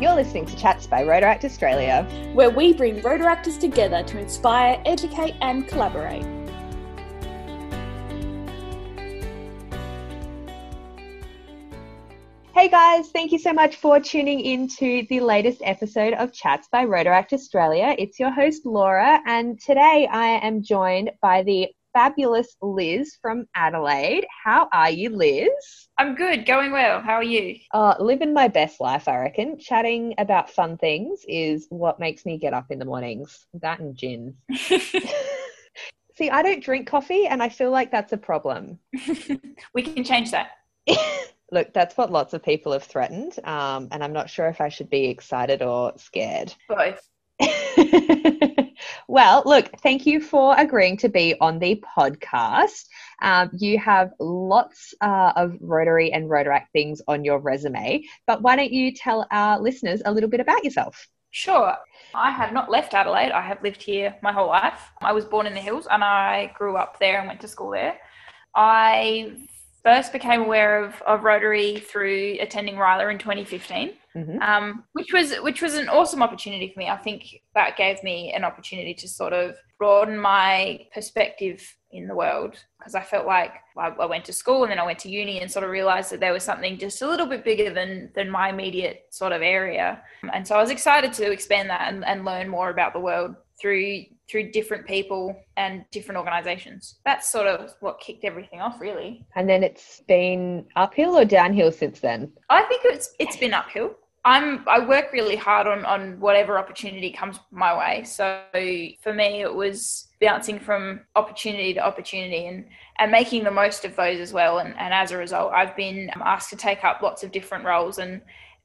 You're listening to Chats by Rotaract Australia, where we bring Rotaractors together to inspire, educate, and collaborate. Hey guys, thank you so much for tuning in to the latest episode of Chats by Rotaract Australia. It's your host Laura, and today I am joined by the fabulous Liz from Adelaide. How are you, Liz? I'm good, going well. How are you? Uh, living my best life, I reckon. Chatting about fun things is what makes me get up in the mornings. That and gin. See, I don't drink coffee, and I feel like that's a problem. we can change that. Look, that's what lots of people have threatened, um, and I'm not sure if I should be excited or scared. Both. Well, look, thank you for agreeing to be on the podcast. Um, you have lots uh, of Rotary and Rotaract things on your resume, but why don't you tell our listeners a little bit about yourself? Sure. I have not left Adelaide. I have lived here my whole life. I was born in the hills and I grew up there and went to school there. I first became aware of, of Rotary through attending Ryla in 2015, mm-hmm. um, which was which was an awesome opportunity for me. I think that gave me an opportunity to sort of broaden my perspective in the world because I felt like I, went to school and then I went to uni and sort of realized that there was something just a little bit bigger than than my immediate sort of area. And so I was excited to expand that and, and learn more about the world through through different people and different organizations. That's sort of what kicked everything off really. And then it's been uphill or downhill since then? I think it's it's been uphill. I'm I work really hard on on whatever opportunity comes my way. So for me it was bouncing from opportunity to opportunity and and making the most of those as well and, and as a result I've been um, asked to take up lots of different roles and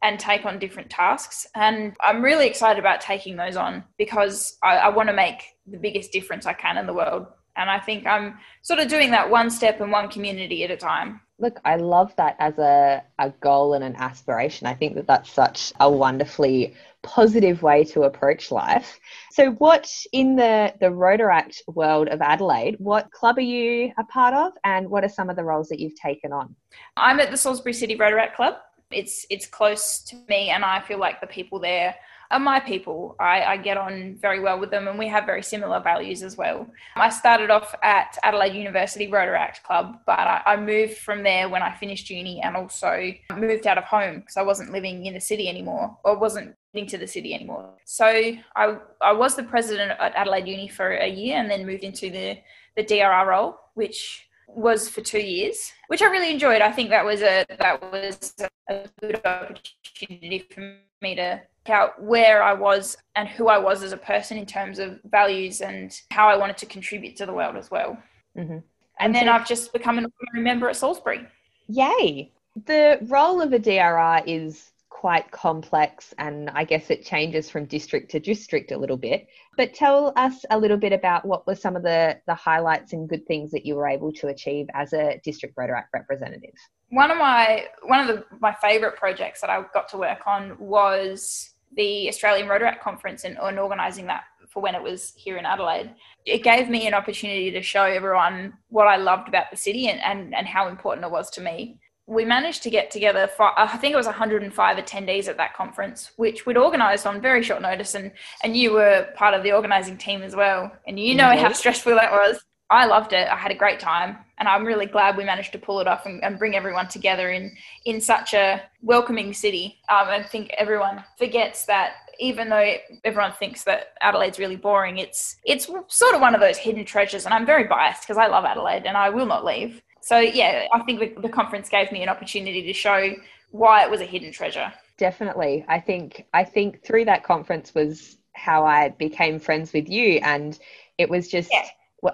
and take on different tasks. And I'm really excited about taking those on because I, I want to make the biggest difference I can in the world. And I think I'm sort of doing that one step and one community at a time. Look, I love that as a, a goal and an aspiration. I think that that's such a wonderfully positive way to approach life. So, what in the, the Rotaract world of Adelaide, what club are you a part of and what are some of the roles that you've taken on? I'm at the Salisbury City Rotaract Club it's it's close to me, and I feel like the people there are my people. I, I, get on very well with them, and we have very similar values as well. I started off at Adelaide University Rotaract Club, but I, I moved from there when I finished uni, and also moved out of home because I wasn't living in the city anymore, or wasn't getting to the city anymore. So I I was the president at Adelaide Uni for a year, and then moved into the the DRR role, which was for two years, which I really enjoyed. I think that was a that was a good opportunity for me to out where I was and who I was as a person in terms of values and how I wanted to contribute to the world as well. Mm-hmm. And, and then so, I've just become an honorary member at Salisbury. Yay! The role of a DRR is quite complex and I guess it changes from district to district a little bit. But tell us a little bit about what were some of the, the highlights and good things that you were able to achieve as a district Rotaract representative. One of my one of the, my favourite projects that I got to work on was the Australian Rotaract Conference and, and organising that for when it was here in Adelaide. It gave me an opportunity to show everyone what I loved about the city and, and, and how important it was to me we managed to get together for I think it was 105 attendees at that conference, which we'd organised on very short notice, and and you were part of the organising team as well, and you know mm-hmm. how stressful that was. I loved it. I had a great time, and I'm really glad we managed to pull it off and, and bring everyone together in in such a welcoming city. Um, I think everyone forgets that even though everyone thinks that Adelaide's really boring, it's it's sort of one of those hidden treasures. And I'm very biased because I love Adelaide and I will not leave. So yeah, I think the, conference gave me an opportunity to show why it was a hidden treasure. Definitely. I think I think through that conference was how I became friends with you and it was just yeah.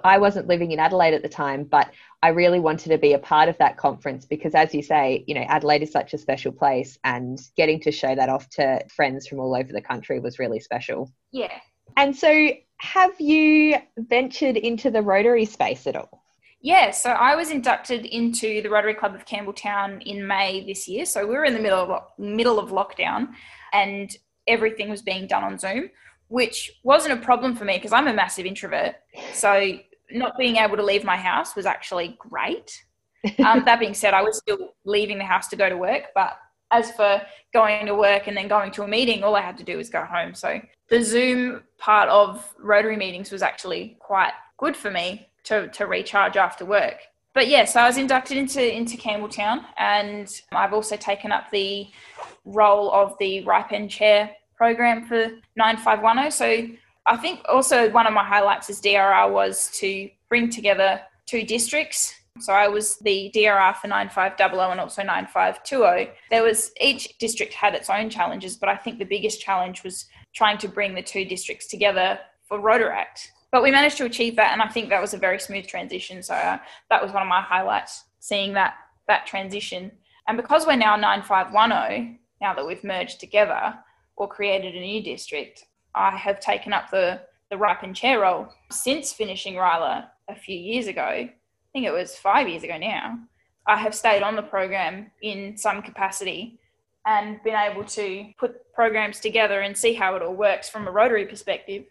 I wasn't living in Adelaide at the time, but I really wanted to be a part of that conference because as you say, you know, Adelaide is such a special place and getting to show that off to friends from all over the country was really special. Yeah. And so have you ventured into the Rotary space at all? Yeah, so I was inducted into the Rotary Club of Campbelltown in May this year. So we were in the middle of middle of lockdown, and everything was being done on Zoom, which wasn't a problem for me because I'm a massive introvert. So not being able to leave my house was actually great. Um, that being said, I was still leaving the house to go to work, but as for going to work and then going to a meeting, all I had to do was go home. So the Zoom part of Rotary meetings was actually quite good for me to, to recharge after work. But yes, yeah, so I was inducted into, into Campbelltown and I've also taken up the role of the RYPEN chair program for 9510. So I think also one of my highlights as DRR was to bring together two districts so I was the DRR for 9500 and also 9520. There was each district had its own challenges, but I think the biggest challenge was trying to bring the two districts together for Rotaract. But we managed to achieve that, and I think that was a very smooth transition. So uh, that was one of my highlights, seeing that that transition. And because we're now 9510, now that we've merged together or created a new district, I have taken up the the RYPEN chair role since finishing RYLA a few years ago I think it was five years ago now, I have stayed on the program in some capacity and been able to put programs together and see how it all works from a Rotary perspective.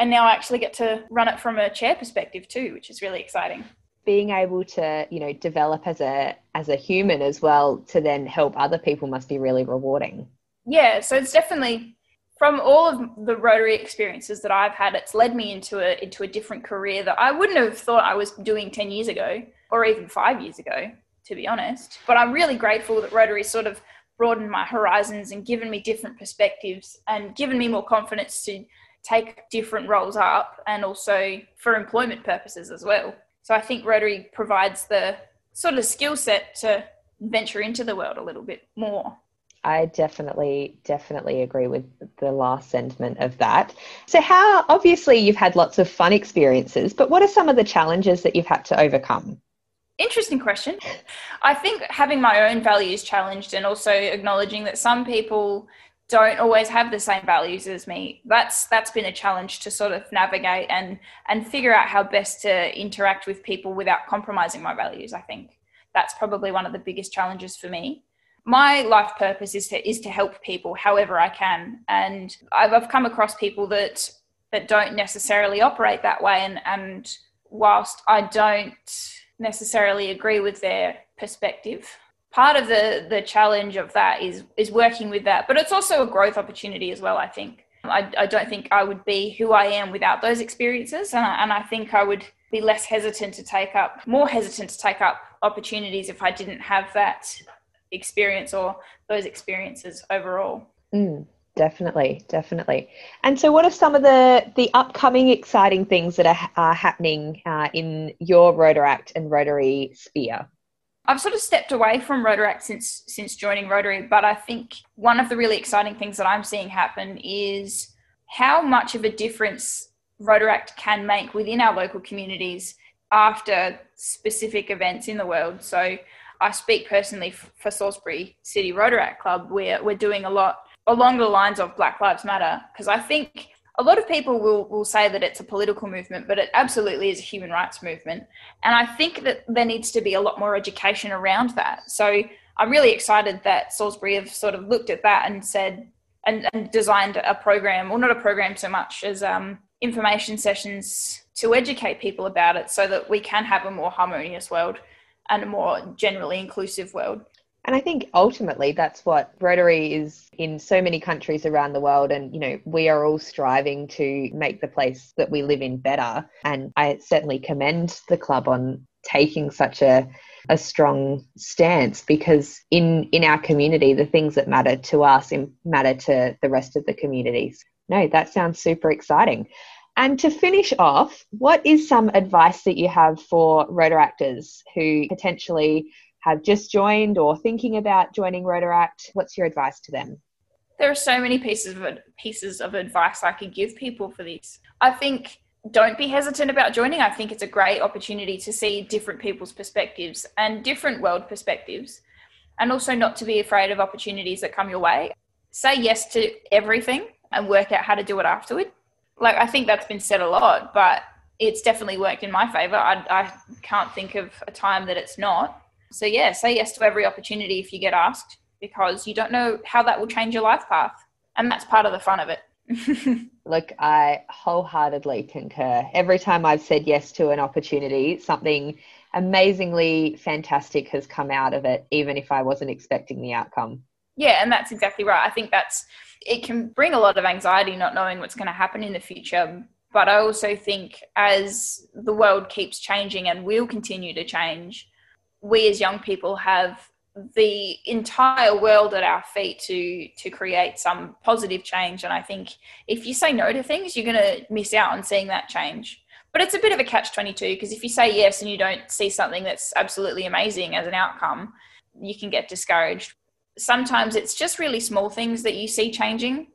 And now I actually get to run it from a chair perspective too, which is really exciting. Being able to, you know, develop as a as a human as well to then help other people must be really rewarding. Yeah, so it's definitely from all of the Rotary experiences that I've had, it's led me into a into a different career that I wouldn't have thought I was doing ten years ago, or even five years ago, to be honest. But I'm really grateful that Rotary sort of broadened my horizons and given me different perspectives and given me more confidence to take different roles up and also for employment purposes as well. So I think Rotary provides the sort of skill set to venture into the world a little bit more. I definitely, definitely agree with the last sentiment of that. So, how obviously you've had lots of fun experiences, but what are some of the challenges that you've had to overcome? Interesting question. I think having my own values challenged and also acknowledging that some people don't always have the same values as me. That's that's been a challenge to sort of navigate and and figure out how best to interact with people without compromising my values i think. That's probably one of the biggest challenges for me. My life purpose is to is to help people however I can, and I've, I've come across people that that don't necessarily operate that way, and and whilst I don't necessarily agree with their perspective, part of the the challenge of that is is working with that, but it's also a growth opportunity as well. I think I, I don't think I would be who I am without those experiences, and I, and I think I would be less hesitant to take up more hesitant to take up opportunities if I didn't have that experience or those experiences overall. Mm, definitely, definitely. And so, what are some of the the upcoming exciting things that are, are happening uh, in your Rotaract and Rotary sphere? I've sort of stepped away from Rotaract since since joining Rotary, but I think one of the really exciting things that I'm seeing happen is how much of a difference Rotaract can make within our local communities after specific events in the world. So I speak personally for Salisbury City Rotaract Club, where we're doing a lot along the lines of Black Lives Matter, because I think a lot of people will, will say that it's a political movement, but it absolutely is a human rights movement. And I think that there needs to be a lot more education around that. So I'm really excited that Salisbury have sort of looked at that and said, and, and designed a program, or not a program so much as um, information sessions to educate people about it so that we can have a more harmonious world and a more generally inclusive world. And I think ultimately that's what Rotary is in so many countries around the world. And, you know, we are all striving to make the place that we live in better. And I certainly commend the club on taking such a a strong stance because in in our community the things that matter to us matter to the rest of the communities no that sounds super exciting and to finish off, what is some advice that you have for Rotaractors who potentially have just joined or thinking about joining Rotaract? What's your advice to them? There are so many pieces of pieces of advice I could give people for this. I think don't be hesitant about joining. I think it's a great opportunity to see different people's perspectives and different world perspectives, and also not to be afraid of opportunities that come your way. Say yes to everything and work out how to do it afterward like I think that's been said a lot, but it's definitely worked in my favor. I, I can't think of a time that it's not. So yeah, say yes to every opportunity if you get asked, because you don't know how that will change your life path, and that's part of the fun of it. Look, I wholeheartedly concur. Every time I've said yes to an opportunity, something amazingly fantastic has come out of it, even if I wasn't expecting the outcome. Yeah, and that's exactly right. I think that's it can bring a lot of anxiety not knowing what's going to happen in the future. But I also think as the world keeps changing and will continue to change, we as young people have the entire world at our feet to to create some positive change. And i think if you say no to things you're going to miss out on seeing that change. But it's a bit of a catch 22 because if you say yes and you don't see something that's absolutely amazing as an outcome you can get discouraged. Sometimes it's just really small things that you see changing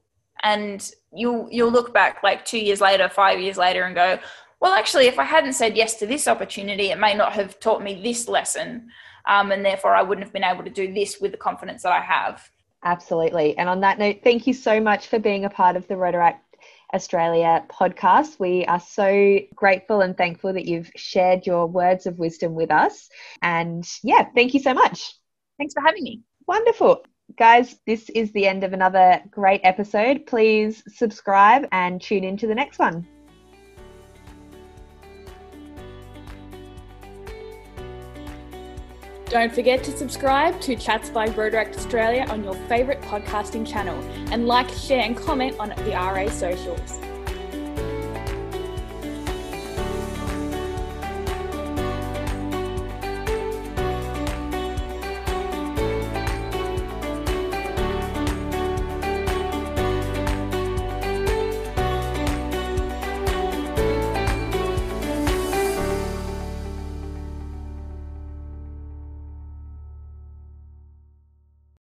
and you'll you'll look back like 2 years later 5 years later and go well actually if i hadn't said yes to this opportunity it may not have taught me this lesson um, and therefore I wouldn't have been able to do this with the confidence that I have. Absolutely. And on that note, thank you so much for being a part of the Rotaract Australia podcast. We are so grateful and thankful that you've shared your words of wisdom with us. And yeah, thank you so much. Thanks for having me. Wonderful. Guys, this is the end of another great episode. Please subscribe and tune in to the next one. Don't forget to subscribe to Chats by Rotaract Australia on your favourite podcasting channel and like, share, and comment on the RA socials.